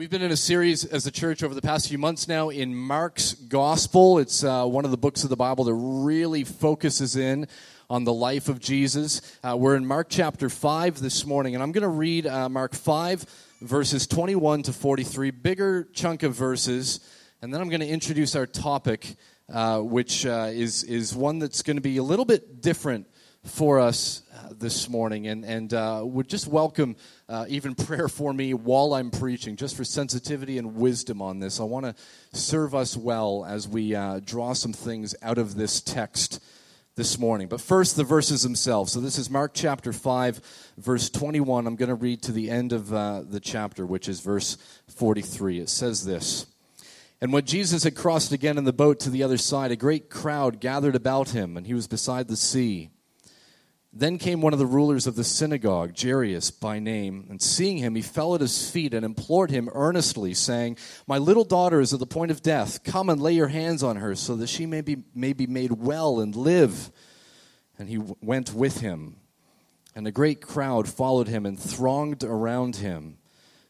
We've been in a series as a church over the past few months now in Mark's Gospel. It's uh, one of the books of the Bible that really focuses in on the life of Jesus. Uh, we're in Mark chapter 5 this morning, and I'm going to read uh, Mark 5, verses 21 to 43, bigger chunk of verses, and then I'm going to introduce our topic, uh, which uh, is, is one that's going to be a little bit different for us uh, this morning and, and uh, would just welcome uh, even prayer for me while I'm preaching, just for sensitivity and wisdom on this. I want to serve us well as we uh, draw some things out of this text this morning. But first, the verses themselves. So this is Mark chapter 5, verse 21. I'm going to read to the end of uh, the chapter, which is verse 43. It says this. And when Jesus had crossed again in the boat to the other side, a great crowd gathered about him, and he was beside the sea. Then came one of the rulers of the synagogue, Jairus by name, and seeing him, he fell at his feet and implored him earnestly, saying, My little daughter is at the point of death. Come and lay your hands on her, so that she may be, may be made well and live. And he went with him. And a great crowd followed him and thronged around him.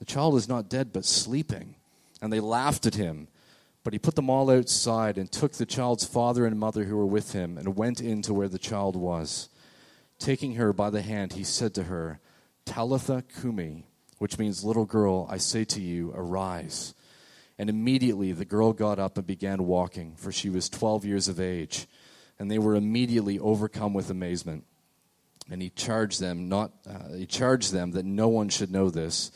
The child is not dead, but sleeping. And they laughed at him. But he put them all outside and took the child's father and mother who were with him and went in to where the child was. Taking her by the hand, he said to her, Talitha Kumi, which means, Little girl, I say to you, arise. And immediately the girl got up and began walking, for she was 12 years of age. And they were immediately overcome with amazement. And he charged them not uh, he charged them that no one should know this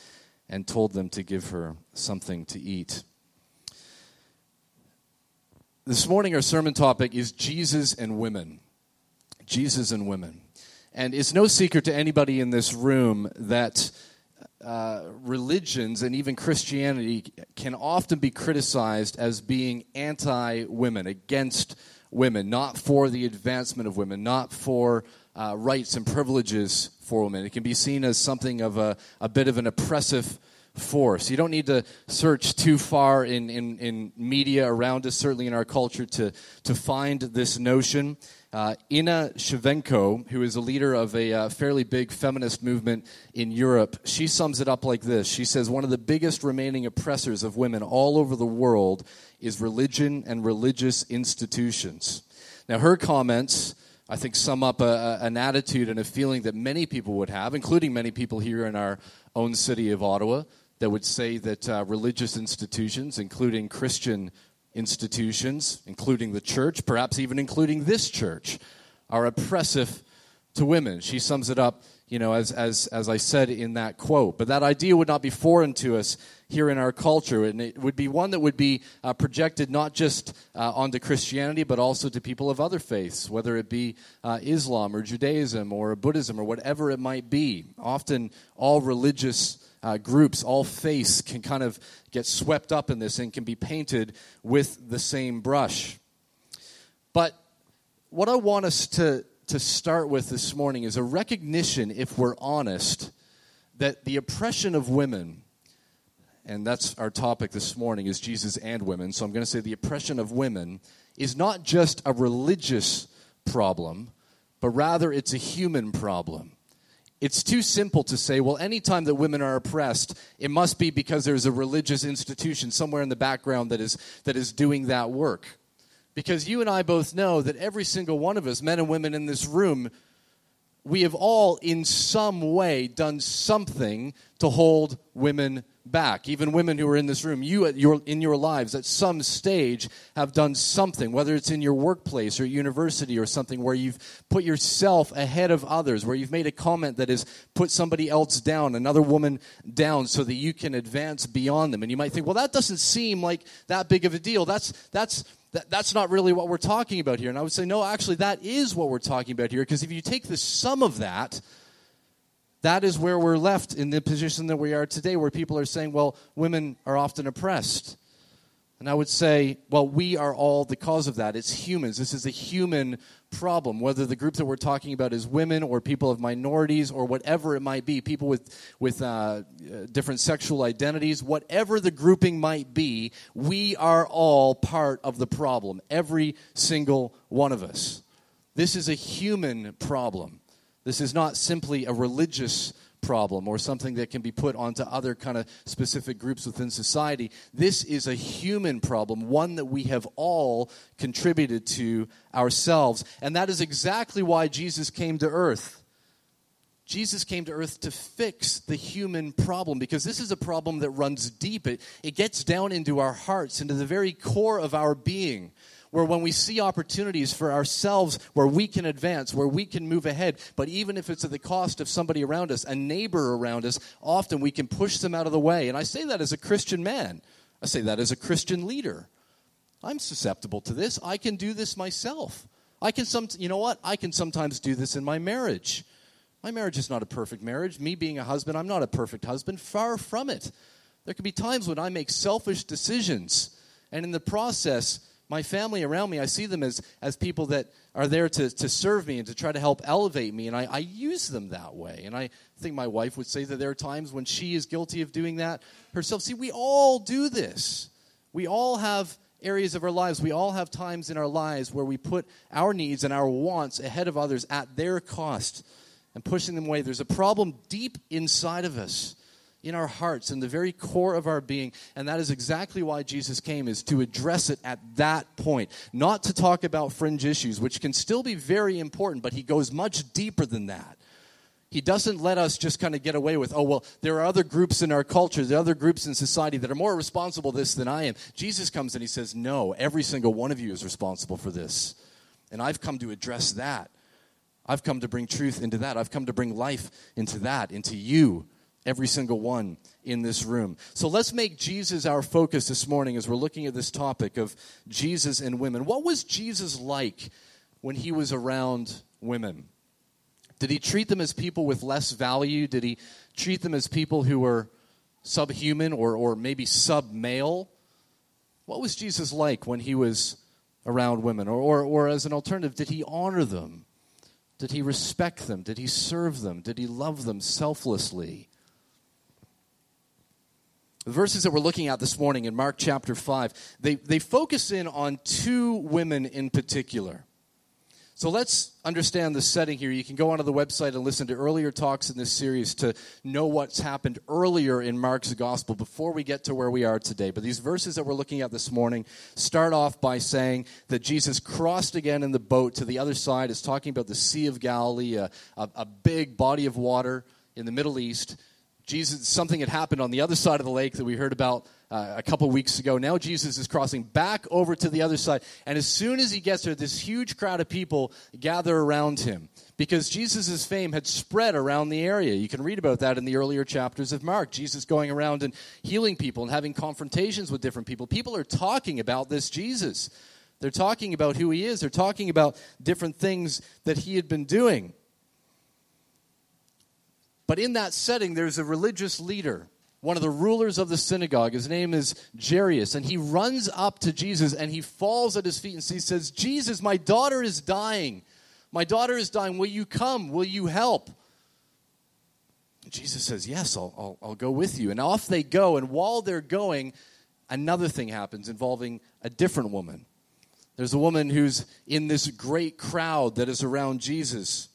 and told them to give her something to eat. This morning, our sermon topic is Jesus and women. Jesus and women. And it's no secret to anybody in this room that uh, religions and even Christianity can often be criticized as being anti women, against women, not for the advancement of women, not for uh, rights and privileges for women. It can be seen as something of a, a bit of an oppressive force. You don't need to search too far in, in, in media around us, certainly in our culture, to, to find this notion. Uh, Inna Shevchenko, who is a leader of a uh, fairly big feminist movement in Europe, she sums it up like this. She says, One of the biggest remaining oppressors of women all over the world is religion and religious institutions. Now, her comments, I think, sum up a, a, an attitude and a feeling that many people would have, including many people here in our own city of Ottawa, that would say that uh, religious institutions, including Christian institutions, including the church, perhaps even including this church, are oppressive to women. She sums it up, you know, as, as, as I said in that quote. But that idea would not be foreign to us here in our culture, and it would be one that would be uh, projected not just uh, onto Christianity, but also to people of other faiths, whether it be uh, Islam or Judaism or Buddhism or whatever it might be. Often, all religious uh, groups, all faiths can kind of get swept up in this and can be painted with the same brush. But what I want us to, to start with this morning is a recognition, if we're honest, that the oppression of women, and that's our topic this morning, is Jesus and women. So I'm going to say the oppression of women is not just a religious problem, but rather it's a human problem. It's too simple to say, well, anytime that women are oppressed, it must be because there's a religious institution somewhere in the background that is, that is doing that work. Because you and I both know that every single one of us, men and women in this room, we have all in some way done something to hold women back. Even women who are in this room, you your, in your lives at some stage have done something, whether it's in your workplace or university or something where you've put yourself ahead of others, where you've made a comment that has put somebody else down, another woman down, so that you can advance beyond them. And you might think, well, that doesn't seem like that big of a deal. That's, that's, that, that's not really what we're talking about here. And I would say, no, actually, that is what we're talking about here, because if you take the sum of that, that is where we're left in the position that we are today, where people are saying, well, women are often oppressed. And I would say, well, we are all the cause of that. It's humans. This is a human problem. Whether the group that we're talking about is women or people of minorities or whatever it might be, people with, with uh, different sexual identities, whatever the grouping might be, we are all part of the problem. Every single one of us. This is a human problem. This is not simply a religious problem or something that can be put onto other kind of specific groups within society. This is a human problem, one that we have all contributed to ourselves. And that is exactly why Jesus came to earth. Jesus came to earth to fix the human problem because this is a problem that runs deep. It, it gets down into our hearts, into the very core of our being where when we see opportunities for ourselves where we can advance, where we can move ahead, but even if it's at the cost of somebody around us, a neighbor around us, often we can push them out of the way. And I say that as a Christian man, I say that as a Christian leader. I'm susceptible to this. I can do this myself. I can some you know what? I can sometimes do this in my marriage. My marriage is not a perfect marriage. Me being a husband, I'm not a perfect husband. Far from it. There can be times when I make selfish decisions, and in the process, my family around me, I see them as, as people that are there to, to serve me and to try to help elevate me, and I, I use them that way. And I think my wife would say that there are times when she is guilty of doing that herself. See, we all do this. We all have areas of our lives, we all have times in our lives where we put our needs and our wants ahead of others at their cost and pushing them away. There's a problem deep inside of us in our hearts, in the very core of our being. And that is exactly why Jesus came, is to address it at that point. Not to talk about fringe issues, which can still be very important, but he goes much deeper than that. He doesn't let us just kind of get away with, oh, well, there are other groups in our culture, there are other groups in society that are more responsible for this than I am. Jesus comes and he says, no, every single one of you is responsible for this. And I've come to address that. I've come to bring truth into that. I've come to bring life into that, into you every single one in this room. So let's make Jesus our focus this morning as we're looking at this topic of Jesus and women. What was Jesus like when he was around women? Did he treat them as people with less value? Did he treat them as people who were subhuman or, or maybe sub male? What was Jesus like when he was around women? Or, or, or as an alternative, did he honor them? Did he respect them? Did he serve them? Did he love them selflessly? The verses that we're looking at this morning in Mark chapter 5, they, they focus in on two women in particular. So let's understand the setting here. You can go onto the website and listen to earlier talks in this series to know what's happened earlier in Mark's gospel before we get to where we are today. But these verses that we're looking at this morning start off by saying that Jesus crossed again in the boat to the other side. It's talking about the Sea of Galilee, a, a, a big body of water in the Middle East. Jesus, something had happened on the other side of the lake that we heard about uh, a couple weeks ago. Now Jesus is crossing back over to the other side. And as soon as he gets there, this huge crowd of people gather around him because Jesus' fame had spread around the area. You can read about that in the earlier chapters of Mark. Jesus going around and healing people and having confrontations with different people. People are talking about this Jesus. They're talking about who he is, they're talking about different things that he had been doing. But in that setting, there's a religious leader, one of the rulers of the synagogue. His name is Jairus. And he runs up to Jesus and he falls at his feet and he says, Jesus, my daughter is dying. My daughter is dying. Will you come? Will you help? Jesus says, Yes, I'll, I'll, I'll go with you. And off they go. And while they're going, another thing happens involving a different woman. There's a woman who's in this great crowd that is around Jesus.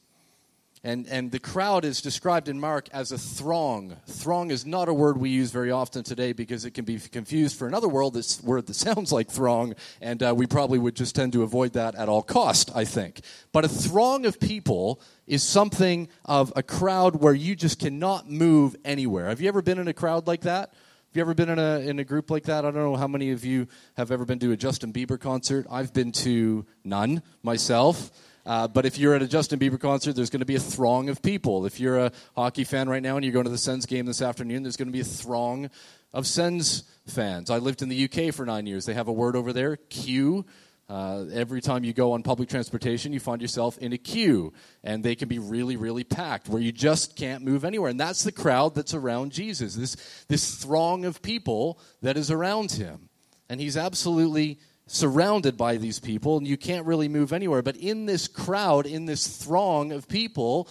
And, and the crowd is described in Mark as a throng. Throng is not a word we use very often today because it can be confused for another word, that sounds like throng, and uh, we probably would just tend to avoid that at all cost, I think. But a throng of people is something of a crowd where you just cannot move anywhere. Have you ever been in a crowd like that? Have you ever been in a, in a group like that? I don't know how many of you have ever been to a Justin Bieber concert. I've been to none myself. Uh, but if you're at a Justin Bieber concert, there's going to be a throng of people. If you're a hockey fan right now and you're going to the Sens game this afternoon, there's going to be a throng of Sens fans. I lived in the UK for nine years. They have a word over there, queue. Uh, every time you go on public transportation, you find yourself in a queue, and they can be really, really packed where you just can't move anywhere. And that's the crowd that's around Jesus, this, this throng of people that is around him. And he's absolutely surrounded by these people, and you can't really move anywhere. But in this crowd, in this throng of people,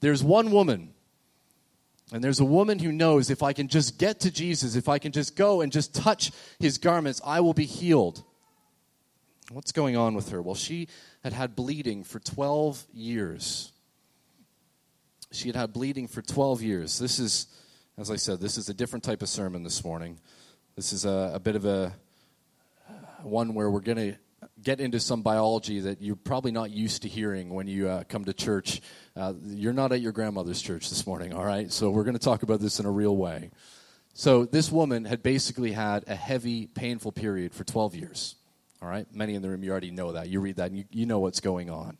there's one woman. And there's a woman who knows if I can just get to Jesus, if I can just go and just touch his garments, I will be healed. What's going on with her? Well, she had had bleeding for 12 years. She had had bleeding for 12 years. This is, as I said, this is a different type of sermon this morning. This is a, a bit of a one where we're going to get into some biology that you're probably not used to hearing when you uh, come to church. Uh, you're not at your grandmother's church this morning, all right? So we're going to talk about this in a real way. So this woman had basically had a heavy, painful period for 12 years, all right? Many in the room, you already know that. You read that and you, you know what's going on.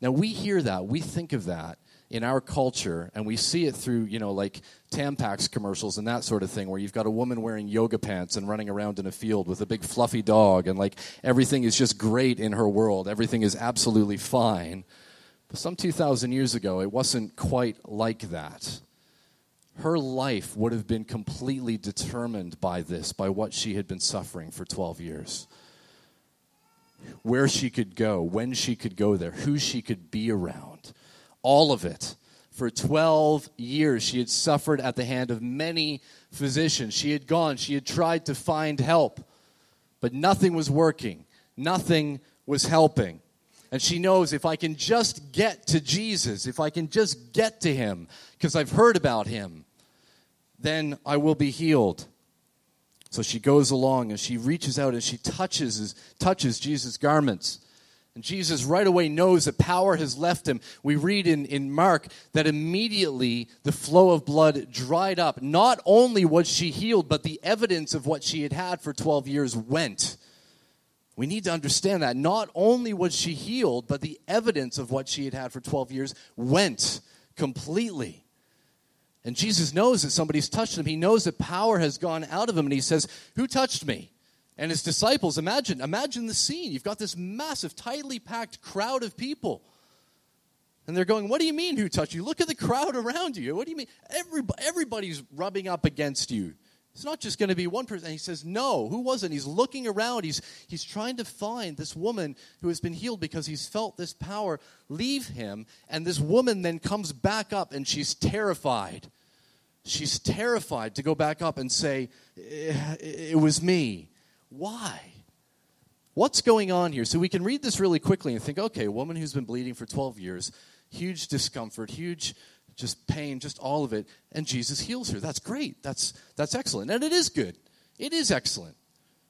Now, we hear that, we think of that, in our culture, and we see it through, you know, like Tampax commercials and that sort of thing, where you've got a woman wearing yoga pants and running around in a field with a big fluffy dog, and like everything is just great in her world. Everything is absolutely fine. But some 2,000 years ago, it wasn't quite like that. Her life would have been completely determined by this, by what she had been suffering for 12 years. Where she could go, when she could go there, who she could be around all of it. For 12 years, she had suffered at the hand of many physicians. She had gone, she had tried to find help, but nothing was working, nothing was helping. And she knows if I can just get to Jesus, if I can just get to him, because I've heard about him, then I will be healed. So she goes along and she reaches out and she touches, touches Jesus' garments. And Jesus right away knows that power has left him. We read in, in Mark that immediately the flow of blood dried up. Not only was she healed, but the evidence of what she had had for 12 years went. We need to understand that. Not only was she healed, but the evidence of what she had had for 12 years went completely. And Jesus knows that somebody's touched him. He knows that power has gone out of him. And he says, Who touched me? And his disciples imagine imagine the scene. You've got this massive tightly packed crowd of people. And they're going what do you mean who touched you? Look at the crowd around you. What do you mean? Everybody, everybody's rubbing up against you. It's not just going to be one person. And he says no who was it he's looking around. He's he's trying to find this woman who has been healed because he's felt this power leave him. And this woman then comes back up and she's terrified. She's terrified to go back up and say eh, it was me why? What's going on here? So we can read this really quickly and think, okay, a woman who's been bleeding for 12 years, huge discomfort, huge just pain, just all of it, and Jesus heals her. That's great. That's that's excellent. And it is good. It is excellent.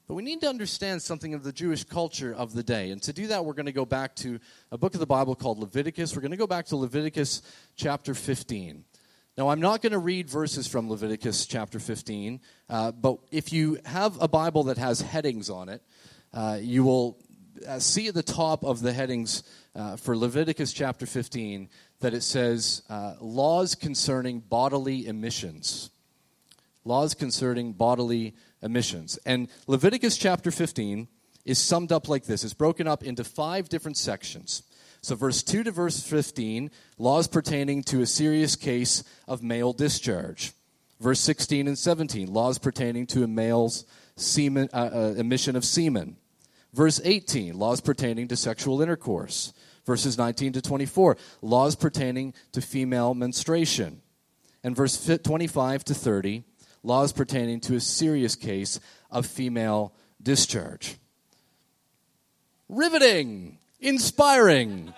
But we need to understand something of the Jewish culture of the day. And to do that, we're going to go back to a book of the Bible called Leviticus. We're going to go back to Leviticus chapter 15. Now, I'm not going to read verses from Leviticus chapter 15, uh, but if you have a Bible that has headings on it, uh, you will uh, see at the top of the headings uh, for Leviticus chapter 15 that it says uh, laws concerning bodily emissions. Laws concerning bodily emissions. And Leviticus chapter 15 is summed up like this it's broken up into five different sections. So, verse 2 to verse 15, laws pertaining to a serious case of male discharge. Verse 16 and 17, laws pertaining to a male's semen, uh, uh, emission of semen. Verse 18, laws pertaining to sexual intercourse. Verses 19 to 24, laws pertaining to female menstruation. And verse 25 to 30, laws pertaining to a serious case of female discharge. riveting, inspiring.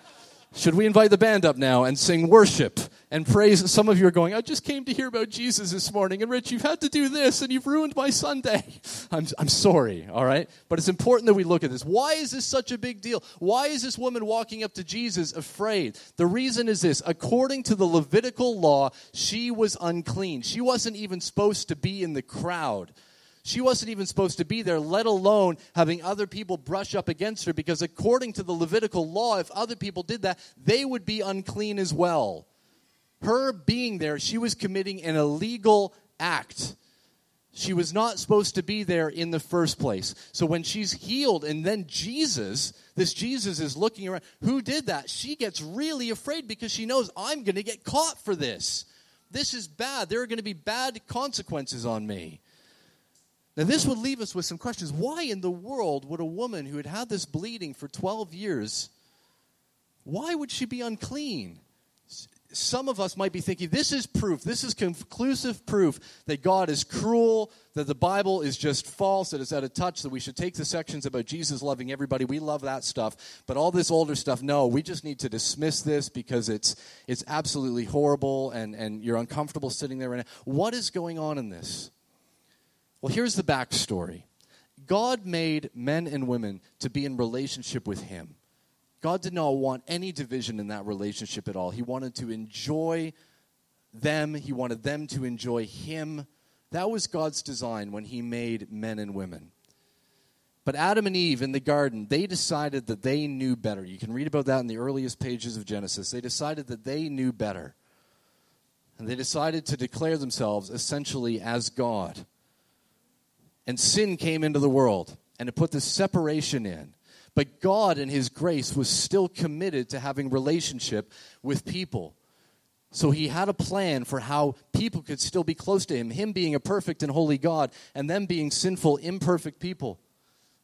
Should we invite the band up now and sing worship and praise? Some of you are going, I just came to hear about Jesus this morning, and Rich, you've had to do this, and you've ruined my Sunday. I'm, I'm sorry, all right? But it's important that we look at this. Why is this such a big deal? Why is this woman walking up to Jesus afraid? The reason is this according to the Levitical law, she was unclean. She wasn't even supposed to be in the crowd. She wasn't even supposed to be there, let alone having other people brush up against her, because according to the Levitical law, if other people did that, they would be unclean as well. Her being there, she was committing an illegal act. She was not supposed to be there in the first place. So when she's healed, and then Jesus, this Jesus is looking around, who did that? She gets really afraid because she knows, I'm going to get caught for this. This is bad. There are going to be bad consequences on me. Now, this would leave us with some questions. Why in the world would a woman who had had this bleeding for 12 years, why would she be unclean? Some of us might be thinking, this is proof, this is conclusive proof that God is cruel, that the Bible is just false, that it's out of touch, that we should take the sections about Jesus loving everybody. We love that stuff. But all this older stuff, no, we just need to dismiss this because it's, it's absolutely horrible and, and you're uncomfortable sitting there right now. What is going on in this? Well, here's the backstory God made men and women to be in relationship with Him. God did not want any division in that relationship at all. He wanted to enjoy them, He wanted them to enjoy Him. That was God's design when He made men and women. But Adam and Eve in the garden, they decided that they knew better. You can read about that in the earliest pages of Genesis. They decided that they knew better. And they decided to declare themselves essentially as God and sin came into the world and it put this separation in. But God, in His grace, was still committed to having relationship with people. So He had a plan for how people could still be close to Him, Him being a perfect and holy God, and them being sinful, imperfect people.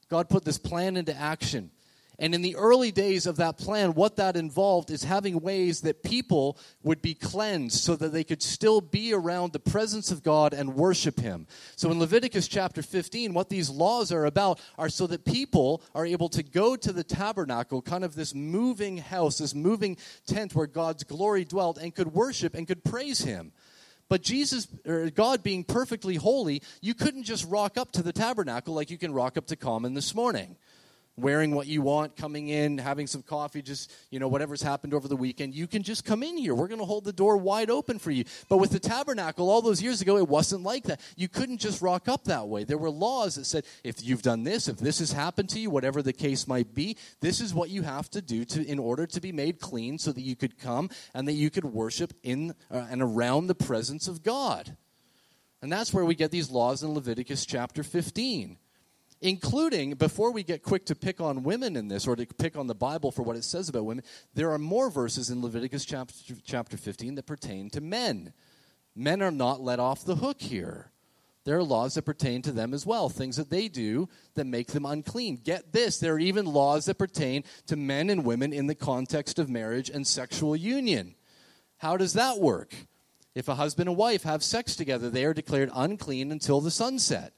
God put this plan into action. And in the early days of that plan, what that involved is having ways that people would be cleansed so that they could still be around the presence of God and worship Him. So in Leviticus chapter 15, what these laws are about are so that people are able to go to the tabernacle, kind of this moving house, this moving tent where God's glory dwelt, and could worship and could praise Him. But Jesus, or God being perfectly holy, you couldn't just rock up to the tabernacle like you can rock up to Common this morning wearing what you want, coming in, having some coffee, just, you know, whatever's happened over the weekend, you can just come in here. We're going to hold the door wide open for you. But with the tabernacle, all those years ago, it wasn't like that. You couldn't just rock up that way. There were laws that said, if you've done this, if this has happened to you, whatever the case might be, this is what you have to do to, in order to be made clean so that you could come and that you could worship in uh, and around the presence of God. And that's where we get these laws in Leviticus chapter 15 including before we get quick to pick on women in this or to pick on the bible for what it says about women there are more verses in leviticus chapter, chapter 15 that pertain to men. Men are not let off the hook here. There are laws that pertain to them as well things that they do that make them unclean. Get this there are even laws that pertain to men and women in the context of marriage and sexual union. How does that work? If a husband and wife have sex together they are declared unclean until the sunset.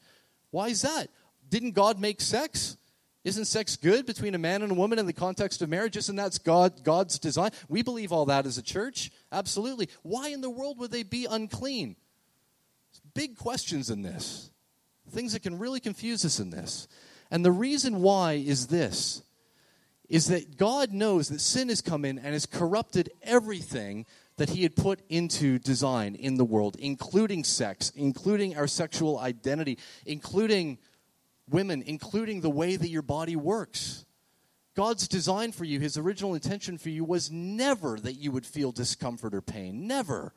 Why is that didn't God make sex? Isn't sex good between a man and a woman in the context of marriage? Isn't that God, God's design? We believe all that as a church. Absolutely. Why in the world would they be unclean? big questions in this. Things that can really confuse us in this. And the reason why is this is that God knows that sin has come in and has corrupted everything that He had put into design in the world, including sex, including our sexual identity, including women, including the way that your body works. God's design for you, his original intention for you, was never that you would feel discomfort or pain. Never.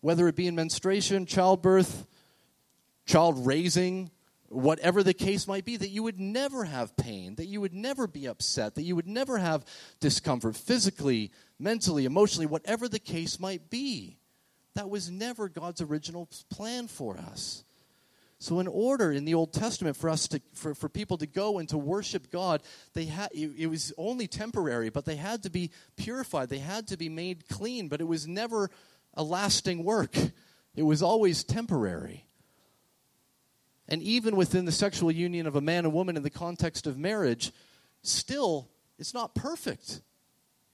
Whether it be in menstruation, childbirth, child raising, whatever the case might be, that you would never have pain, that you would never be upset, that you would never have discomfort physically, mentally, emotionally, whatever the case might be. That was never God's original plan for us. So, in order in the Old Testament for us to, for, for people to go and to worship God, they had, it, it was only temporary, but they had to be purified. They had to be made clean, but it was never a lasting work. It was always temporary. And even within the sexual union of a man and woman in the context of marriage, still, it's not perfect.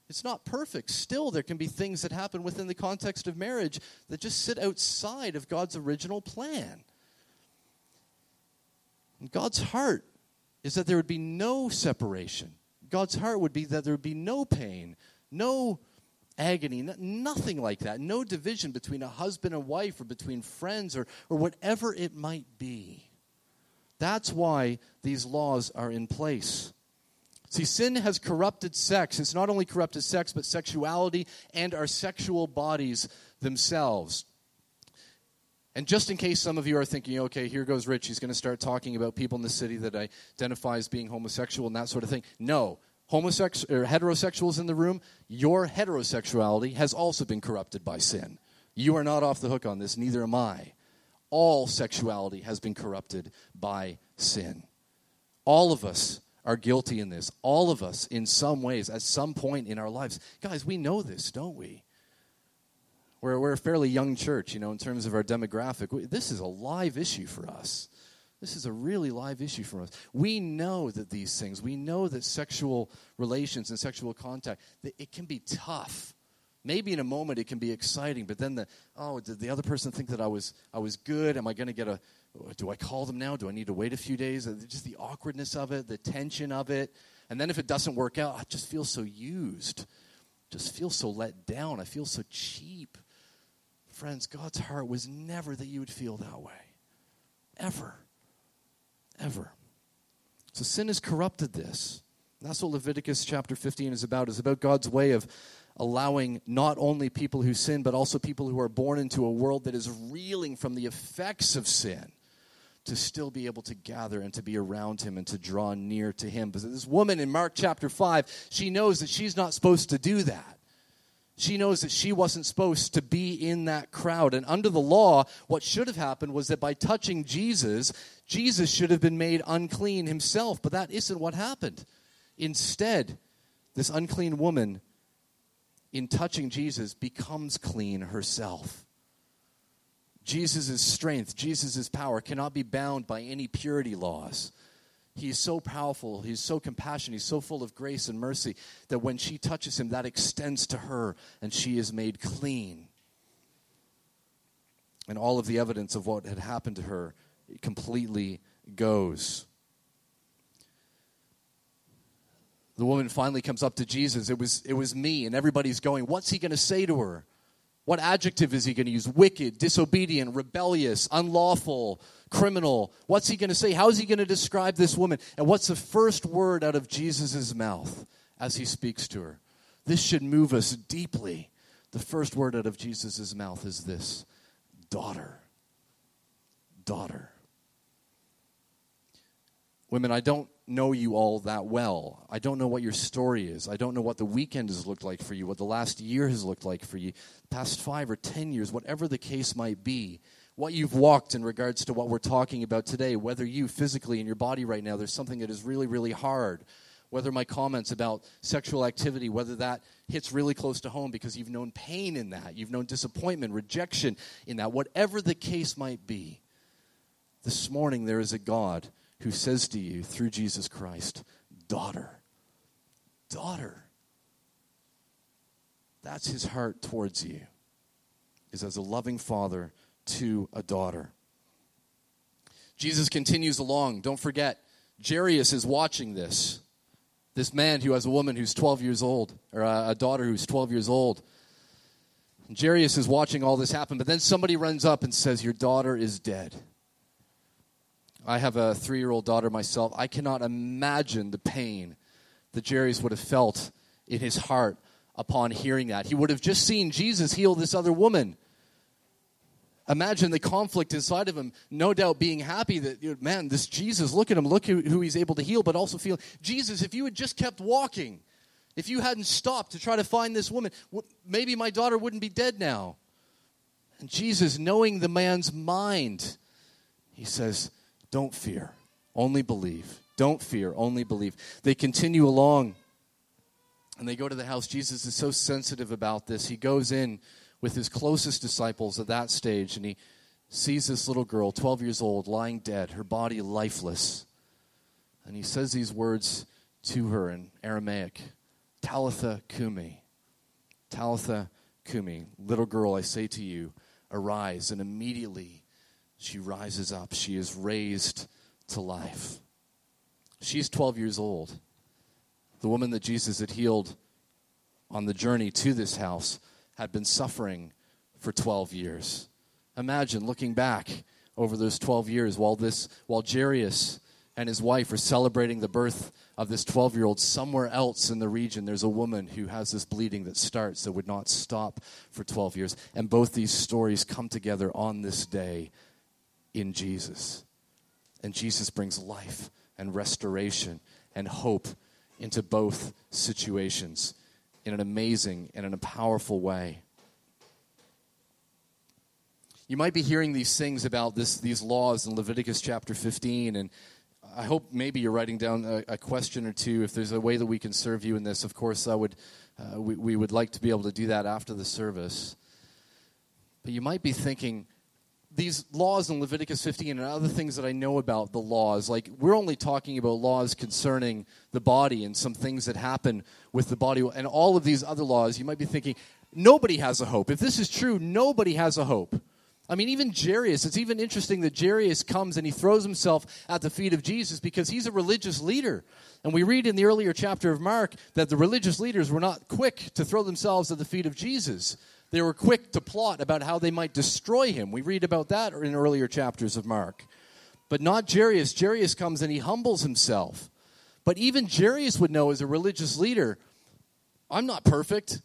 It's not perfect. Still, there can be things that happen within the context of marriage that just sit outside of God's original plan. God's heart is that there would be no separation. God's heart would be that there would be no pain, no agony, nothing like that. No division between a husband and wife or between friends or, or whatever it might be. That's why these laws are in place. See, sin has corrupted sex. It's not only corrupted sex, but sexuality and our sexual bodies themselves. And just in case some of you are thinking, okay, here goes Rich, he's going to start talking about people in the city that identify as being homosexual and that sort of thing. No. Homosex- or heterosexuals in the room, your heterosexuality has also been corrupted by sin. You are not off the hook on this, neither am I. All sexuality has been corrupted by sin. All of us are guilty in this. All of us, in some ways, at some point in our lives. Guys, we know this, don't we? We're, we're a fairly young church, you know, in terms of our demographic. This is a live issue for us. This is a really live issue for us. We know that these things, we know that sexual relations and sexual contact, that it can be tough. Maybe in a moment it can be exciting, but then the oh, did the other person think that I was I was good? Am I going to get a do I call them now? Do I need to wait a few days? Uh, just the awkwardness of it, the tension of it. And then if it doesn't work out, I just feel so used. Just feel so let down. I feel so cheap. Friends, God's heart was never that you would feel that way. Ever. Ever. So sin has corrupted this. that's what Leviticus chapter 15 is about. It's about God's way of allowing not only people who sin, but also people who are born into a world that is reeling from the effects of sin to still be able to gather and to be around him and to draw near to him. But this woman in Mark chapter 5, she knows that she's not supposed to do that. She knows that she wasn't supposed to be in that crowd. And under the law, what should have happened was that by touching Jesus, Jesus should have been made unclean himself. But that isn't what happened. Instead, this unclean woman, in touching Jesus, becomes clean herself. Jesus' strength, Jesus' power cannot be bound by any purity laws. He is so powerful, he's so compassionate, he's so full of grace and mercy that when she touches him, that extends to her and she is made clean. And all of the evidence of what had happened to her completely goes. The woman finally comes up to Jesus. It was, it was me, and everybody's going, What's he going to say to her? What adjective is he going to use? Wicked, disobedient, rebellious, unlawful, criminal. What's he going to say? How is he going to describe this woman? And what's the first word out of Jesus' mouth as he speaks to her? This should move us deeply. The first word out of Jesus' mouth is this daughter. Daughter. Women, I don't know you all that well. I don't know what your story is. I don't know what the weekend has looked like for you, what the last year has looked like for you, past five or ten years, whatever the case might be. What you've walked in regards to what we're talking about today, whether you physically in your body right now, there's something that is really, really hard. Whether my comments about sexual activity, whether that hits really close to home because you've known pain in that, you've known disappointment, rejection in that, whatever the case might be, this morning there is a God who says to you through Jesus Christ, Daughter, daughter. That's his heart towards you, is as a loving father to a daughter. Jesus continues along. Don't forget, Jairus is watching this. This man who has a woman who's 12 years old, or a daughter who's 12 years old. Jairus is watching all this happen, but then somebody runs up and says, Your daughter is dead. I have a three year old daughter myself. I cannot imagine the pain that Jairus would have felt in his heart upon hearing that. He would have just seen Jesus heal this other woman. Imagine the conflict inside of him, no doubt being happy that, man, this Jesus, look at him, look who, he's able to heal, but also feel, Jesus, if you had just kept walking, if you hadn't stopped to try to find this woman, maybe my daughter wouldn't be dead now. And Jesus, knowing the man's mind, he says, don't fear, only believe. Don't fear, only believe. They continue along and they go to the house. Jesus is so sensitive about this. He goes in with his closest disciples at that stage and he sees this little girl, 12 years old, lying dead, her body lifeless. And he says these words to her in Aramaic, Talitha Kumi. Talitha Kumi, little girl, I say to you, arise. And immediately she rises up. She is raised to life. She's 12 years old. The woman that Jesus had healed on the journey to this house had been suffering for 12 years. Imagine looking back over those 12 years while this while Jairus and his wife are celebrating the birth of this 12 year old somewhere else in the region there's a woman who has this bleeding that starts that would not stop for 12 years and both these stories come together on this day in Jesus and Jesus brings life and restoration and hope into both situations in an amazing and in a powerful way you might be hearing these things about this, these laws in Leviticus chapter 15, and I hope maybe you're writing down a, a, question or two. If there's a way that we can serve you in this, of course, I would, uh, we, we would like to be able to do that after the service. But you might be thinking, these laws in Leviticus 15 and other things that I know about the laws, like we're only talking about laws concerning the body and some things that happen with the body, and all of these other laws, you might be thinking, nobody has a hope. If this is true, nobody has a hope. I mean, even Jairus, it's even interesting that Jairus comes and he throws himself at the feet of Jesus because he's a religious leader. And we read in the earlier chapter of Mark that the religious leaders were not quick to throw themselves at the feet of Jesus. They were quick to plot about how they might destroy him. We read about that in earlier chapters of Mark. But not Jairus. Jairus comes and he humbles himself. But even Jairus would know as a religious leader, I'm not perfect.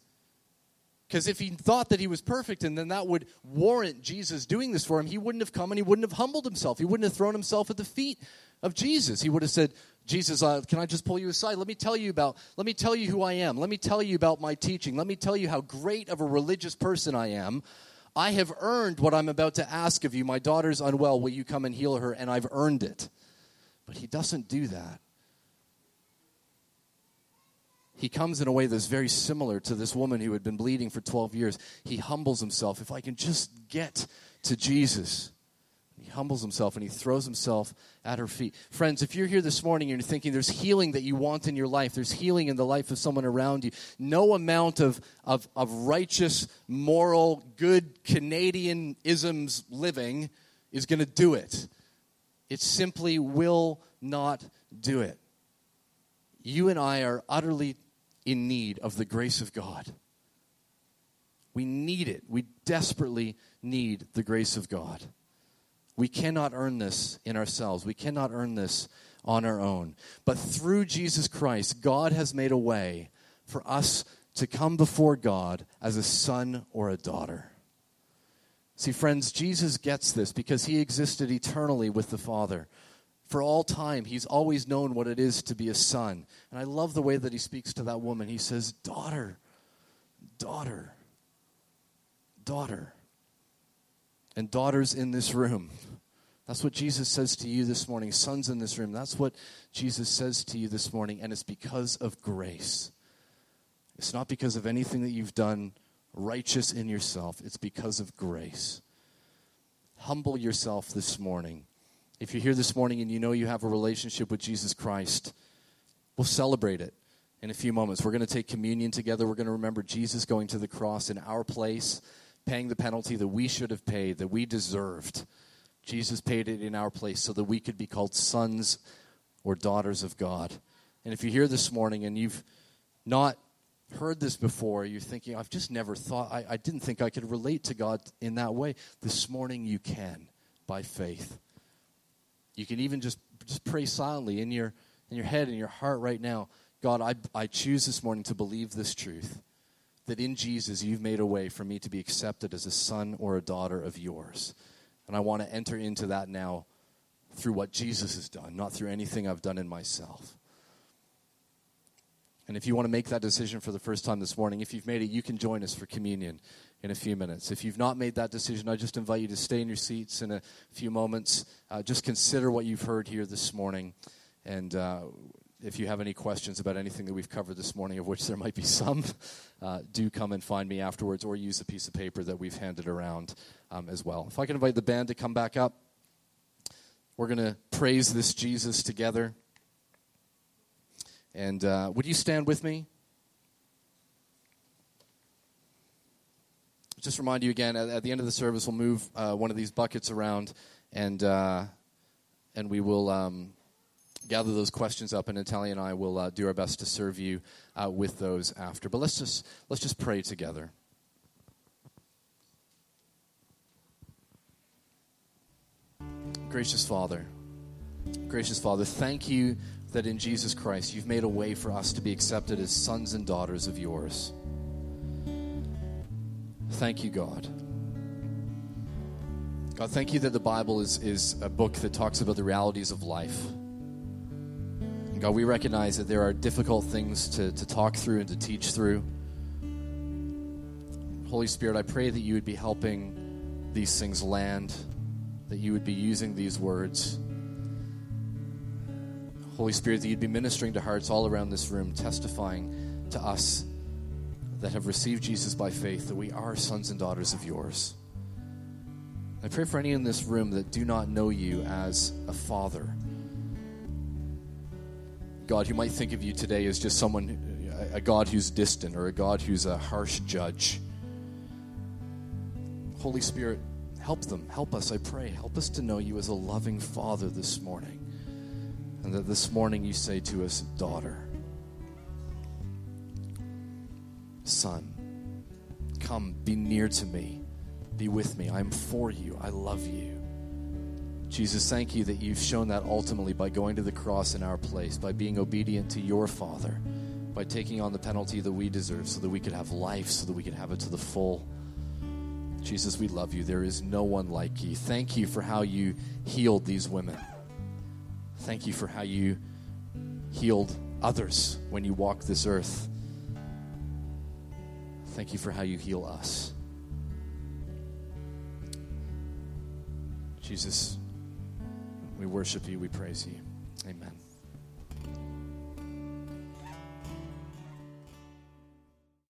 Because if he thought that he was perfect and then that would warrant Jesus doing this for him, he wouldn't have come and he wouldn't have humbled himself. He wouldn't have thrown himself at the feet of Jesus. He would have said, Jesus, uh, can I just pull you aside? Let me tell you about, let me tell you who I am. Let me tell you about my teaching. Let me tell you how great of a religious person I am. I have earned what I'm about to ask of you. My daughter's unwell. Will you come and heal her? And I've earned it. But he doesn't do that he comes in a way that's very similar to this woman who had been bleeding for 12 years. He humbles himself. If I can just get to Jesus, he humbles himself and he throws himself at her feet. Friends, if you're here this morning and you're thinking there's healing that you want in your life, there's healing in the life of someone around you, no amount of, of, of righteous, moral, good Canadian isms living is going to do it. It simply will not do it. You and I are utterly in need of the grace of God. We need it. We desperately need the grace of God. We cannot earn this in ourselves. We cannot earn this on our own. But through Jesus Christ, God has made a way for us to come before God as a son or a daughter. See, friends, Jesus gets this because he existed eternally with the Father for all time, he's always known what it is to be a son. And I love the way that he speaks to that woman. He says, Daughter, daughter, daughter. And daughters in this room. That's what Jesus says to you this morning. Sons in this room. That's what Jesus says to you this morning. And it's because of grace. It's not because of anything that you've done righteous in yourself, it's because of grace. Humble yourself this morning if you're here this morning and you know you have a relationship with Jesus Christ, we'll celebrate it in a few moments. We're going to take communion together. We're going to remember Jesus going to the cross in our place, paying the penalty that we should have paid, that we deserved. Jesus paid it in our place so that we could be called sons or daughters of God. And if you're here this morning and you've not heard this before, you're thinking, I've just never thought, I, I didn't think I could relate to God in that way. This morning you can by faith. You can even just, just pray silently in your, in your head in your heart right now. God, I, I choose this morning to believe this truth that in Jesus you've made a way for me to be accepted as a son or a daughter of yours. And I want to enter into that now through what Jesus has done, not through anything I've done in myself. And if you want to make that decision for the first time this morning, if you've made it, you can join us for communion in a few minutes. If you've not made that decision, I just invite you to stay in your seats in a few moments. Uh, just consider what you've heard here this morning. And uh, if you have any questions about anything that we've covered this morning, of which there might be some, uh, do come and find me afterwards or use a piece of paper that we've handed around um, as well. If I can invite the band to come back up, we're going to praise this Jesus together. And uh, would you stand with me? Just remind you again, at, at the end of the service, we'll move uh, one of these buckets around and, uh, and we will um, gather those questions up, and Natalia and I will uh, do our best to serve you uh, with those after. But let's just, let's just pray together. Gracious Father, gracious Father, thank you that in Jesus Christ you've made a way for us to be accepted as sons and daughters of yours. Thank you, God. God, thank you that the Bible is, is a book that talks about the realities of life. God, we recognize that there are difficult things to, to talk through and to teach through. Holy Spirit, I pray that you would be helping these things land, that you would be using these words. Holy Spirit, that you'd be ministering to hearts all around this room, testifying to us that have received Jesus by faith that we are sons and daughters of yours. I pray for any in this room that do not know you as a father. God, who might think of you today as just someone, a God who's distant or a God who's a harsh judge. Holy Spirit, help them. Help us, I pray. Help us to know you as a loving father this morning. And that this morning you say to us, daughter, son, come, be near to me, be with me. I'm for you, I love you. Jesus, thank you that you've shown that ultimately by going to the cross in our place, by being obedient to your Father, by taking on the penalty that we deserve so that we could have life, so that we could have it to the full. Jesus, we love you. There is no one like you. Thank you for how you healed these women. Thank you for how you healed others when you walked this earth. Thank you for how you heal us. Jesus, we worship you, we praise you. Amen.